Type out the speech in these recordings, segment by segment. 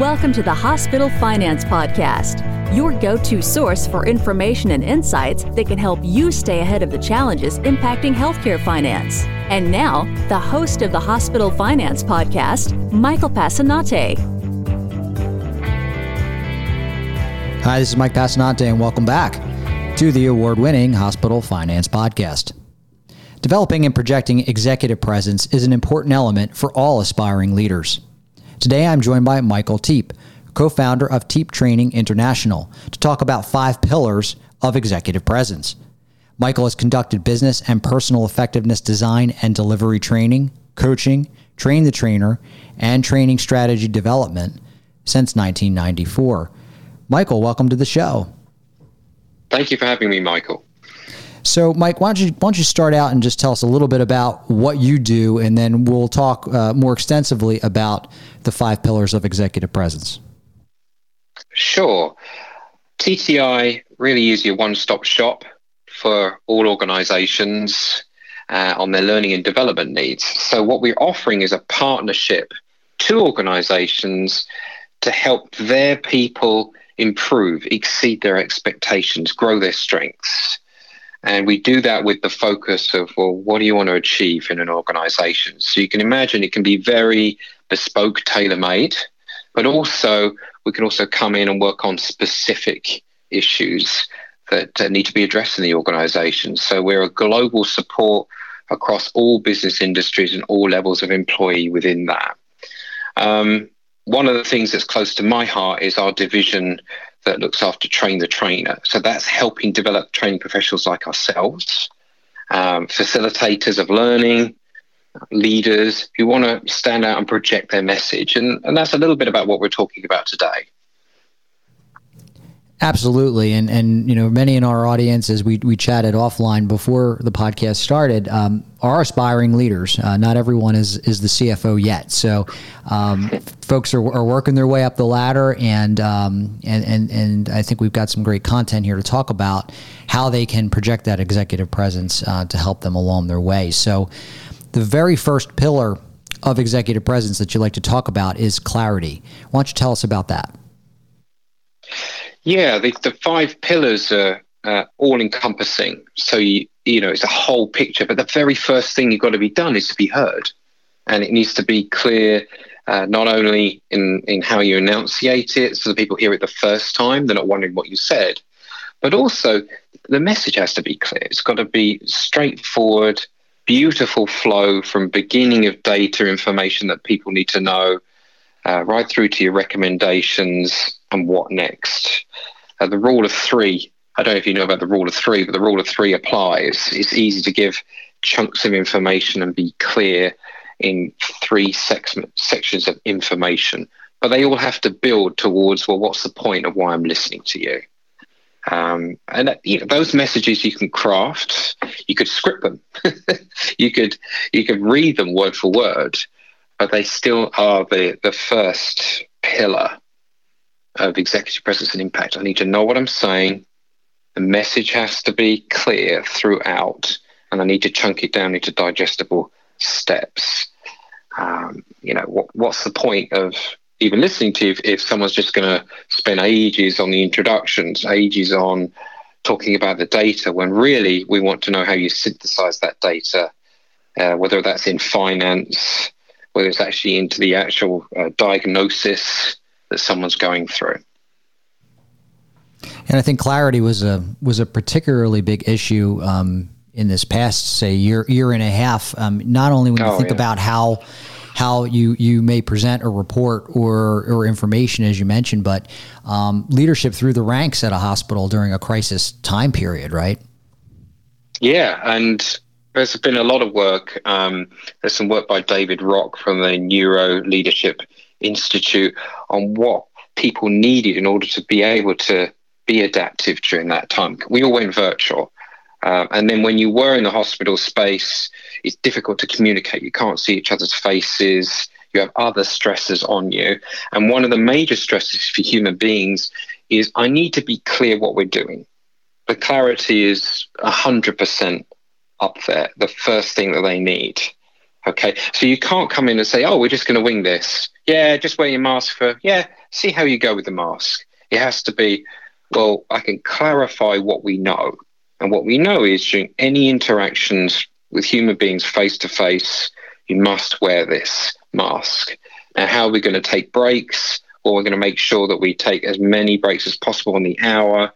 Welcome to the Hospital Finance Podcast, your go to source for information and insights that can help you stay ahead of the challenges impacting healthcare finance. And now, the host of the Hospital Finance Podcast, Michael Passanante. Hi, this is Mike Passanante, and welcome back to the award winning Hospital Finance Podcast. Developing and projecting executive presence is an important element for all aspiring leaders. Today I'm joined by Michael Teape, co founder of Teape Training International, to talk about five pillars of executive presence. Michael has conducted business and personal effectiveness design and delivery training, coaching, train the trainer, and training strategy development since 1994. Michael, welcome to the show. Thank you for having me, Michael. So, Mike, why don't you why don't you start out and just tell us a little bit about what you do, and then we'll talk uh, more extensively about the five pillars of executive presence. Sure. TTI really is your one-stop shop for all organizations uh, on their learning and development needs. So what we're offering is a partnership to organizations to help their people improve, exceed their expectations, grow their strengths. And we do that with the focus of, well, what do you want to achieve in an organization? So you can imagine it can be very bespoke, tailor made, but also we can also come in and work on specific issues that uh, need to be addressed in the organization. So we're a global support across all business industries and all levels of employee within that. Um, one of the things that's close to my heart is our division that looks after train the trainer. So that's helping develop training professionals like ourselves, um, facilitators of learning, leaders who want to stand out and project their message. And, and that's a little bit about what we're talking about today. Absolutely, and and you know many in our audience, as we we chatted offline before the podcast started, um, are aspiring leaders. Uh, not everyone is is the CFO yet, so um, folks are, are working their way up the ladder, and um, and and and I think we've got some great content here to talk about how they can project that executive presence uh, to help them along their way. So, the very first pillar of executive presence that you like to talk about is clarity. Why don't you tell us about that? Yeah, the, the five pillars are uh, all encompassing. So, you, you know, it's a whole picture. But the very first thing you've got to be done is to be heard. And it needs to be clear uh, not only in, in how you enunciate it, so that people hear it the first time, they're not wondering what you said, but also the message has to be clear. It's got to be straightforward, beautiful flow from beginning of data information that people need to know uh, right through to your recommendations and what next. Uh, the rule of three, I don't know if you know about the rule of three, but the rule of three applies. It's easy to give chunks of information and be clear in three sex- sections of information, but they all have to build towards, well, what's the point of why I'm listening to you? Um, and uh, you know, those messages you can craft, you could script them, you could you could read them word for word, but they still are the, the first pillar of executive presence and impact. I need to know what I'm saying. The message has to be clear throughout, and I need to chunk it down into digestible steps. Um, you know, what, what's the point of even listening to if, if someone's just going to spend ages on the introductions, ages on talking about the data, when really we want to know how you synthesize that data, uh, whether that's in finance, whether it's actually into the actual uh, diagnosis that someone's going through. And I think clarity was a was a particularly big issue um, in this past, say, year year and a half. Um, not only when you oh, think yeah. about how how you you may present a report or or information, as you mentioned, but um, leadership through the ranks at a hospital during a crisis time period, right? Yeah, and there's been a lot of work. Um, there's some work by David Rock from the Neuro Leadership Institute on what people needed in order to be able to be adaptive during that time. We all went virtual. Um, and then when you were in the hospital space, it's difficult to communicate. You can't see each other's faces. You have other stresses on you. And one of the major stresses for human beings is I need to be clear what we're doing. The clarity is 100% up there, the first thing that they need. Okay, so you can't come in and say, "Oh, we're just going to wing this." Yeah, just wear your mask for. Yeah, see how you go with the mask. It has to be. Well, I can clarify what we know, and what we know is during any interactions with human beings face to face, you must wear this mask. Now, how are we going to take breaks? Well, we're going to make sure that we take as many breaks as possible in the hour.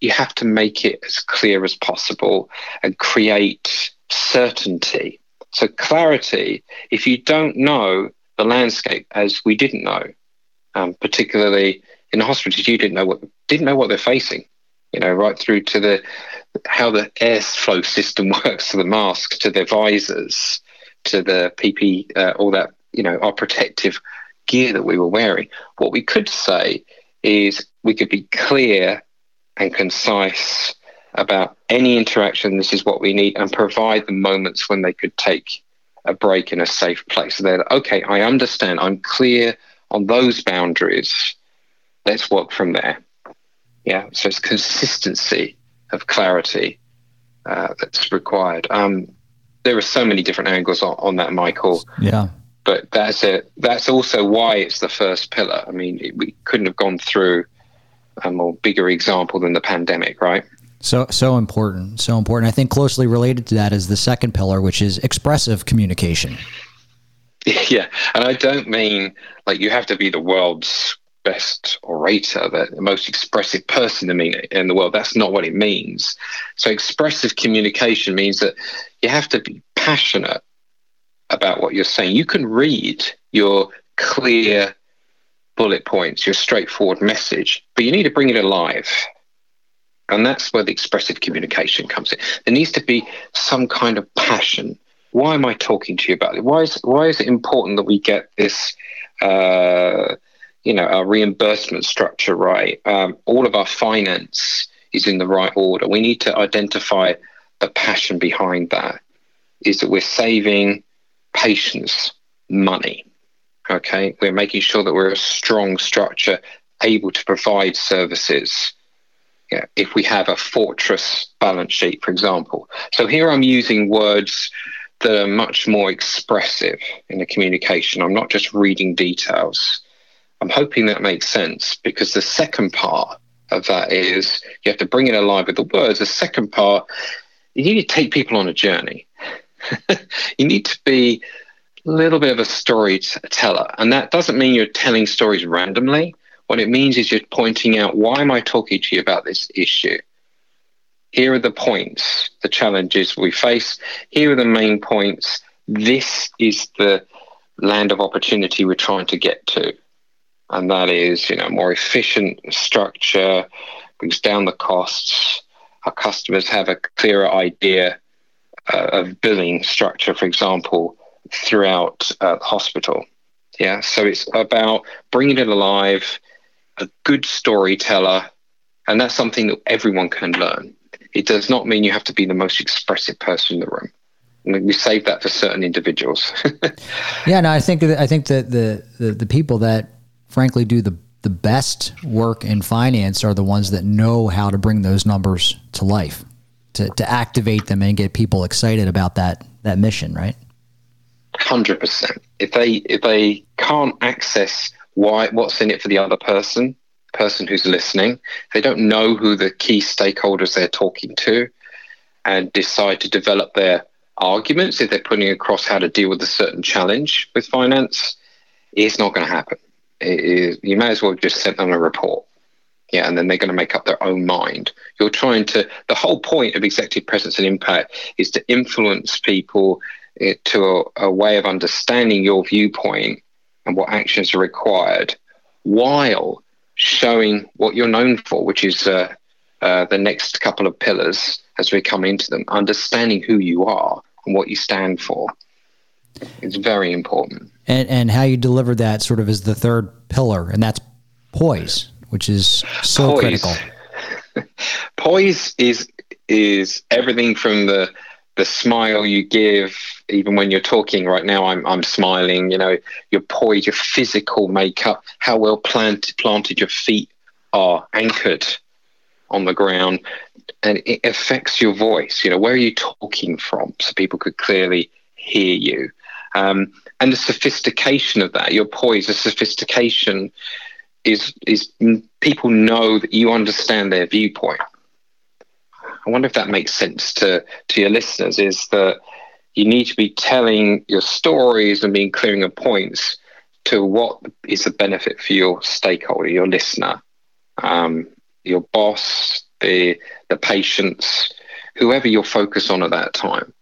You have to make it as clear as possible and create certainty so clarity, if you don't know the landscape as we didn't know, um, particularly in the hospitals, you didn't know what didn't know what they're facing. You know, right through to the how the airflow system works to the mask, to the visors, to the PP, uh, all that. You know, our protective gear that we were wearing. What we could say is we could be clear and concise about any interaction, this is what we need, and provide the moments when they could take a break in a safe place. So they're like, okay, I understand, I'm clear on those boundaries. Let's work from there. Yeah, so it's consistency of clarity uh, that's required. Um, there are so many different angles on, on that, Michael. Yeah but that's it. That's also why it's the first pillar. I mean, it, we couldn't have gone through a more bigger example than the pandemic, right? So so important, so important. I think closely related to that is the second pillar, which is expressive communication. Yeah, and I don't mean like you have to be the world's best orator, the most expressive person in the world. That's not what it means. So expressive communication means that you have to be passionate about what you're saying. You can read your clear bullet points, your straightforward message, but you need to bring it alive. And that's where the expressive communication comes in. There needs to be some kind of passion. Why am I talking to you about it? Why is why is it important that we get this, uh, you know, our reimbursement structure right? Um, all of our finance is in the right order. We need to identify the passion behind that. Is that we're saving patients money? Okay, we're making sure that we're a strong structure, able to provide services know, if we have a fortress balance sheet, for example. So here I'm using words that are much more expressive in the communication. I'm not just reading details. I'm hoping that makes sense because the second part of that is you have to bring it alive with the words. The second part, you need to take people on a journey. you need to be little bit of a storyteller. And that doesn't mean you're telling stories randomly. What it means is you're pointing out why am I talking to you about this issue? Here are the points, the challenges we face. Here are the main points. This is the land of opportunity we're trying to get to. And that is, you know, more efficient structure, brings down the costs. Our customers have a clearer idea uh, of billing structure, for example, throughout uh, hospital. Yeah, so it's about bringing it alive, a good storyteller, and that's something that everyone can learn. It does not mean you have to be the most expressive person in the room. we save that for certain individuals. yeah, no, I think I think that the, the the people that frankly do the the best work in finance are the ones that know how to bring those numbers to life, to to activate them and get people excited about that that mission, right? Hundred percent. If they if they can't access why what's in it for the other person person who's listening they don't know who the key stakeholders they're talking to and decide to develop their arguments if they're putting across how to deal with a certain challenge with finance it's not going to happen you may as well just send them a report. Yeah and then they're going to make up their own mind. You're trying to the whole point of executive presence and impact is to influence people eh, to a, a way of understanding your viewpoint and what actions are required while showing what you're known for, which is uh, uh, the next couple of pillars as we come into them, understanding who you are and what you stand for. It's very important. And, and how you deliver that sort of is the third pillar, and that's poise, which is so poise. critical. poise is is everything from the the smile you give, even when you're talking right now, I'm, I'm smiling, you know, your poise, your physical makeup, how well planted, planted your feet are anchored on the ground. And it affects your voice. You know, where are you talking from? So people could clearly hear you. Um, and the sophistication of that, your poise, the sophistication is is people know that you understand their viewpoint. I wonder if that makes sense to to your listeners. Is that you need to be telling your stories and being clearing your points to what is the benefit for your stakeholder, your listener, um, your boss, the the patients, whoever you're focused on at that time,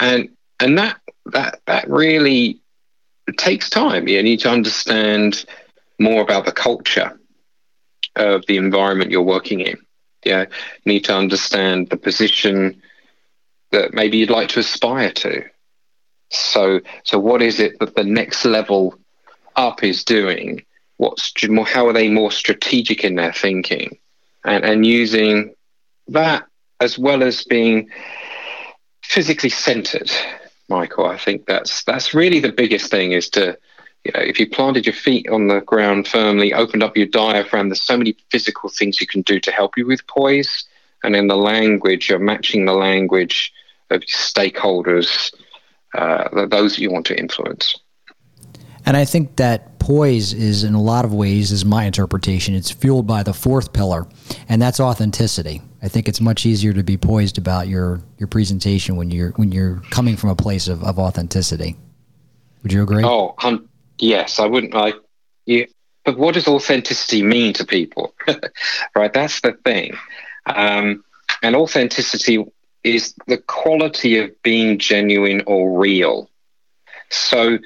and and that that that really takes time. You need to understand more about the culture of the environment you're working in. You need to understand the position that maybe you'd like to aspire to. So, so what is it that the next level up is doing? What's? How are they more strategic in their thinking, and and using that as well as being physically centered, Michael. I think that's that's really the biggest thing is to you know, if you planted your feet on the ground firmly, opened up your diaphragm, there's so many physical things you can do to help you with poise. And in the language, you're matching the language of stakeholders, uh, those you want to influence. And I think that poise is, in a lot of ways, is my interpretation. It's fueled by the fourth pillar, and that's authenticity. I think it's much easier to be poised about your your presentation when you're when you're coming from a place of, of authenticity. Would you agree? Oh, Yes, I wouldn't like you. But what does authenticity mean to people? right, that's the thing. Um, and authenticity is the quality of being genuine or real. So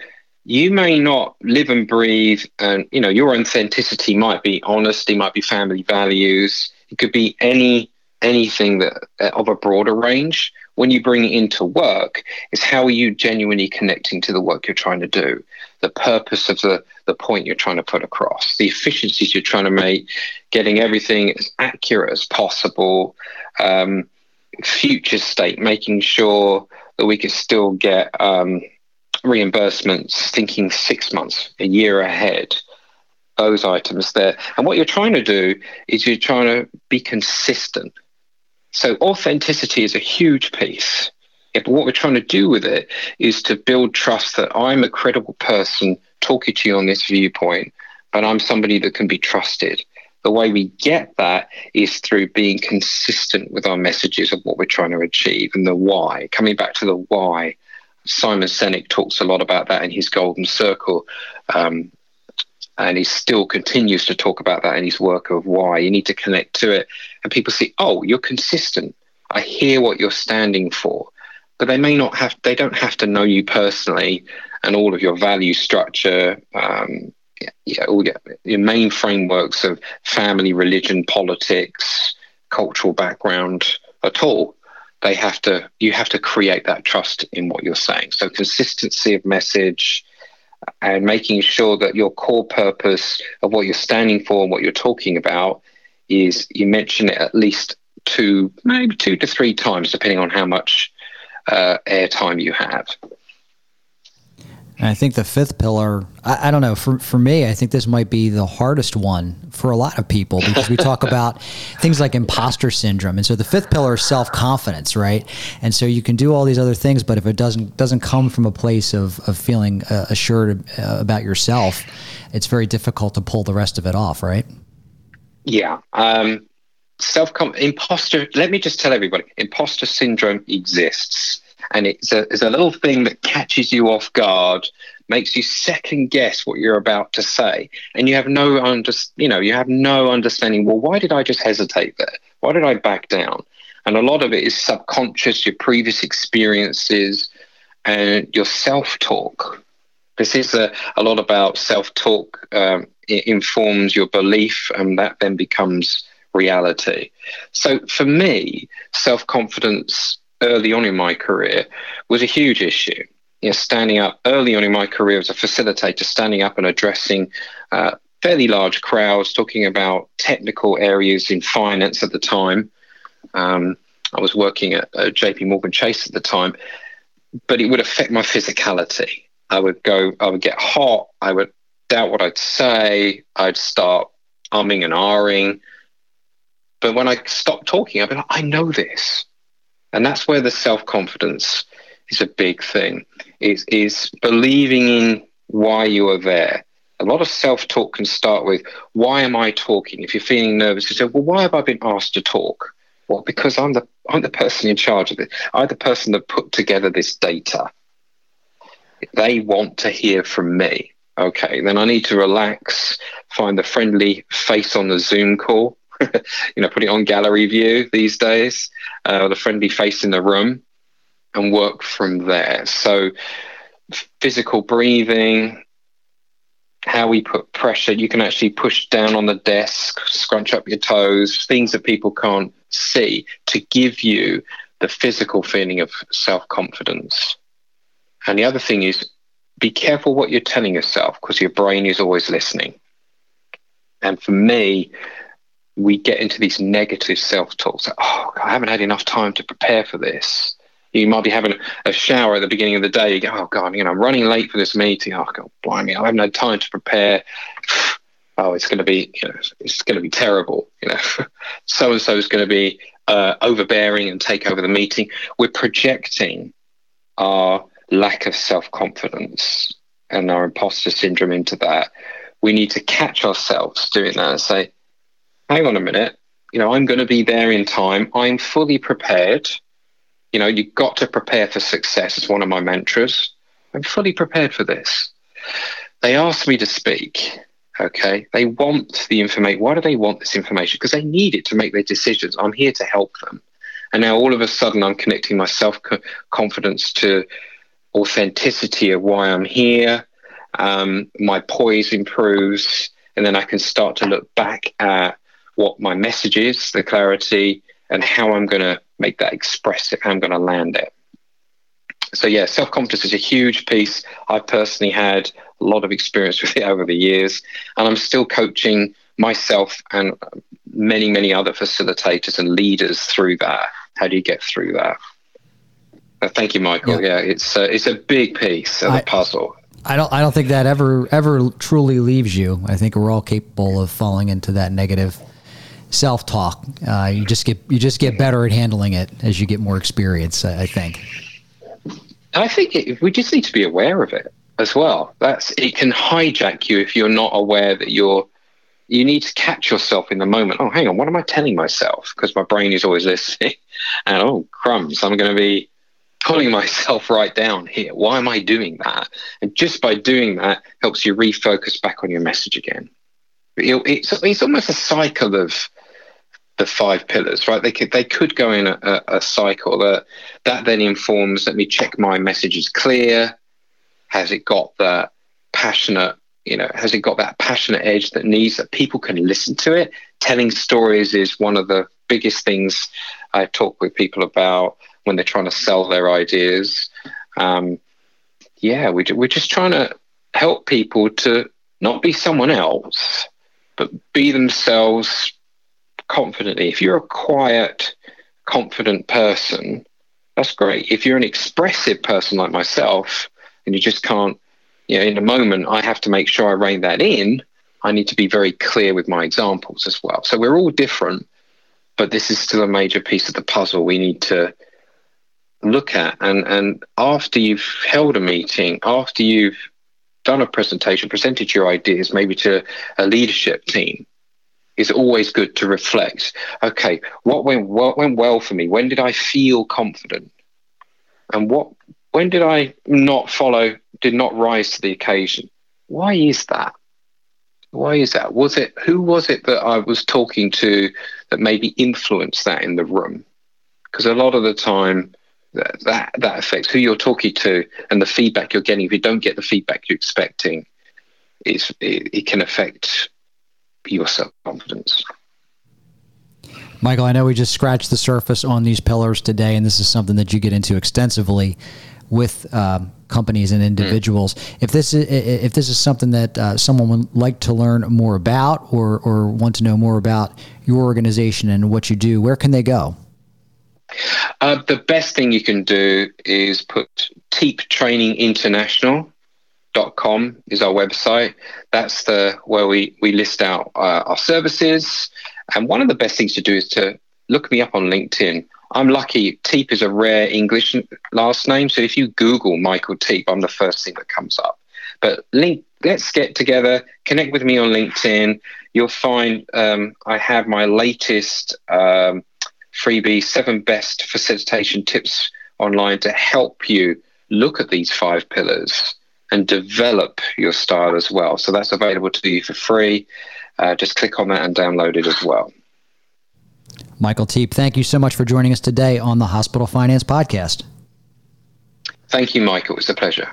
you may not live and breathe, and you know your authenticity might be honesty, might be family values. It could be any anything that of a broader range. When you bring it into work, is how are you genuinely connecting to the work you're trying to do? The purpose of the, the point you're trying to put across, the efficiencies you're trying to make, getting everything as accurate as possible, um, future state, making sure that we can still get um, reimbursements, thinking six months, a year ahead, those items there. And what you're trying to do is you're trying to be consistent. So authenticity is a huge piece. Yeah, but what we're trying to do with it is to build trust that I'm a credible person talking to you on this viewpoint, but I'm somebody that can be trusted. The way we get that is through being consistent with our messages of what we're trying to achieve and the why. Coming back to the why, Simon Sinek talks a lot about that in his Golden Circle. Um, and he still continues to talk about that in his work of why. You need to connect to it. And people see, oh, you're consistent. I hear what you're standing for but they may not have they don't have to know you personally and all of your value structure um, yeah, all your, your main frameworks of family religion politics cultural background at all. They have to you have to create that trust in what you're saying. So consistency of message and making sure that your core purpose of what you're standing for and what you're talking about is you mention it at least two maybe two to three times depending on how much uh, airtime you have. And I think the fifth pillar, I, I, don't know, for, for me, I think this might be the hardest one for a lot of people because we talk about things like imposter syndrome. And so the fifth pillar is self confidence, right? And so you can do all these other things, but if it doesn't doesn't come from a place of, of feeling uh, assured uh, about yourself, it's very difficult to pull the rest of it off, right? Yeah. Um, self imposter. Let me just tell everybody, imposter syndrome exists, and it's a, it's a little thing that catches you off guard, makes you second guess what you're about to say, and you have no under, you know, you have no understanding. Well, why did I just hesitate there? Why did I back down? And a lot of it is subconscious, your previous experiences, and your self talk. This is a, a lot about self talk. Um, it informs your belief, and that then becomes reality. So for me, self confidence early on in my career was a huge issue. You know, standing up early on in my career as a facilitator, standing up and addressing uh, fairly large crowds, talking about technical areas in finance at the time. Um, I was working at uh, JP Morgan Chase at the time, but it would affect my physicality. I would go, I would get hot, I would doubt what I'd say, I'd start umming and ahhing. But when I stop talking, I'll be like, I know this. And that's where the self confidence is a big thing. is is believing in why you are there. A lot of self talk can start with, why am I talking? If you're feeling nervous, you say, well, why have I been asked to talk? Well, because I'm the I'm the person in charge of it. I'm the person that put together this data. They want to hear from me. Okay, then I need to relax, find the friendly face on the Zoom call, you know, put it on gallery view these days, uh, the friendly face in the room, and work from there. So, physical breathing, how we put pressure. You can actually push down on the desk, scrunch up your toes, things that people can't see to give you the physical feeling of self confidence. And the other thing is be careful what you're telling yourself because your brain is always listening. And for me, we get into these negative self talks. Oh, I haven't had enough time to prepare for this. You might be having a shower at the beginning of the day. You go, oh God, you know, I'm running late for this meeting. Oh God, blimey, I haven't had time to prepare. Oh, it's going to be, you know, it's going to be terrible. You know, so and so is going to be uh, overbearing and take over the meeting. We're projecting our lack of self confidence and our imposter syndrome into that. We need to catch ourselves doing that and say, hang on a minute, you know, I'm going to be there in time. I'm fully prepared. You know, you've got to prepare for success. It's one of my mantras. I'm fully prepared for this. They asked me to speak. Okay. They want the information. Why do they want this information? Because they need it to make their decisions. I'm here to help them. And now all of a sudden, I'm connecting my self confidence to authenticity of why I'm here. Um, my poise improves. And then I can start to look back at what my message is, the clarity, and how I'm going to make that expressive, how I'm going to land it. So, yeah, self confidence is a huge piece. I've personally had a lot of experience with it over the years, and I'm still coaching myself and many, many other facilitators and leaders through that. How do you get through that? Uh, thank you, Michael. Yeah, yeah it's uh, it's a big piece of I, the puzzle. I don't I don't think that ever ever truly leaves you. I think we're all capable of falling into that negative self talk. Uh, you just get you just get better at handling it as you get more experience. I, I think. I think it, we just need to be aware of it as well. That's it can hijack you if you're not aware that you're. You need to catch yourself in the moment. Oh, hang on, what am I telling myself? Because my brain is always listening. And oh, crumbs, I'm going to be pulling myself right down here. Why am I doing that? And just by doing that helps you refocus back on your message again. It's, it's almost a cycle of the five pillars, right? They could they could go in a, a, cycle that that then informs. Let me check my message is clear. Has it got that passionate? You know, has it got that passionate edge that needs that people can listen to it? Telling stories is one of the biggest things I talk with people about when they're trying to sell their ideas. Um, yeah, we, we're just trying to help people to not be someone else, but be themselves confidently. If you're a quiet, confident person, that's great. If you're an expressive person like myself, and you just can't, you know, in a moment, I have to make sure I rein that in. I need to be very clear with my examples as well. So we're all different, but this is still a major piece of the puzzle we need to look at. And, and after you've held a meeting, after you've done a presentation, presented your ideas, maybe to a leadership team, it's always good to reflect. Okay, what went what went well for me? When did I feel confident? And what when did I not follow? Did not rise to the occasion? Why is that? Why is that? Was it who was it that I was talking to that maybe influenced that in the room? Because a lot of the time, that, that that affects who you're talking to and the feedback you're getting. If you don't get the feedback you're expecting, it's, it, it can affect your self confidence. Michael, I know we just scratched the surface on these pillars today, and this is something that you get into extensively with um, companies and individuals. Mm. If this is if this is something that uh, someone would like to learn more about, or or want to know more about your organization and what you do, where can they go? Uh, the best thing you can do is put Teape Training International com is our website. That's the where we we list out uh, our services. And one of the best things to do is to look me up on LinkedIn. I'm lucky. Teape is a rare English last name, so if you Google Michael Teape, I'm the first thing that comes up. But link, let's get together, connect with me on LinkedIn. You'll find um, I have my latest um, freebie, seven best facilitation tips online to help you look at these five pillars and develop your style as well. So that's available to you for free. Uh, just click on that and download it as well. Michael Teape, thank you so much for joining us today on the Hospital Finance Podcast. Thank you, Michael. It was a pleasure.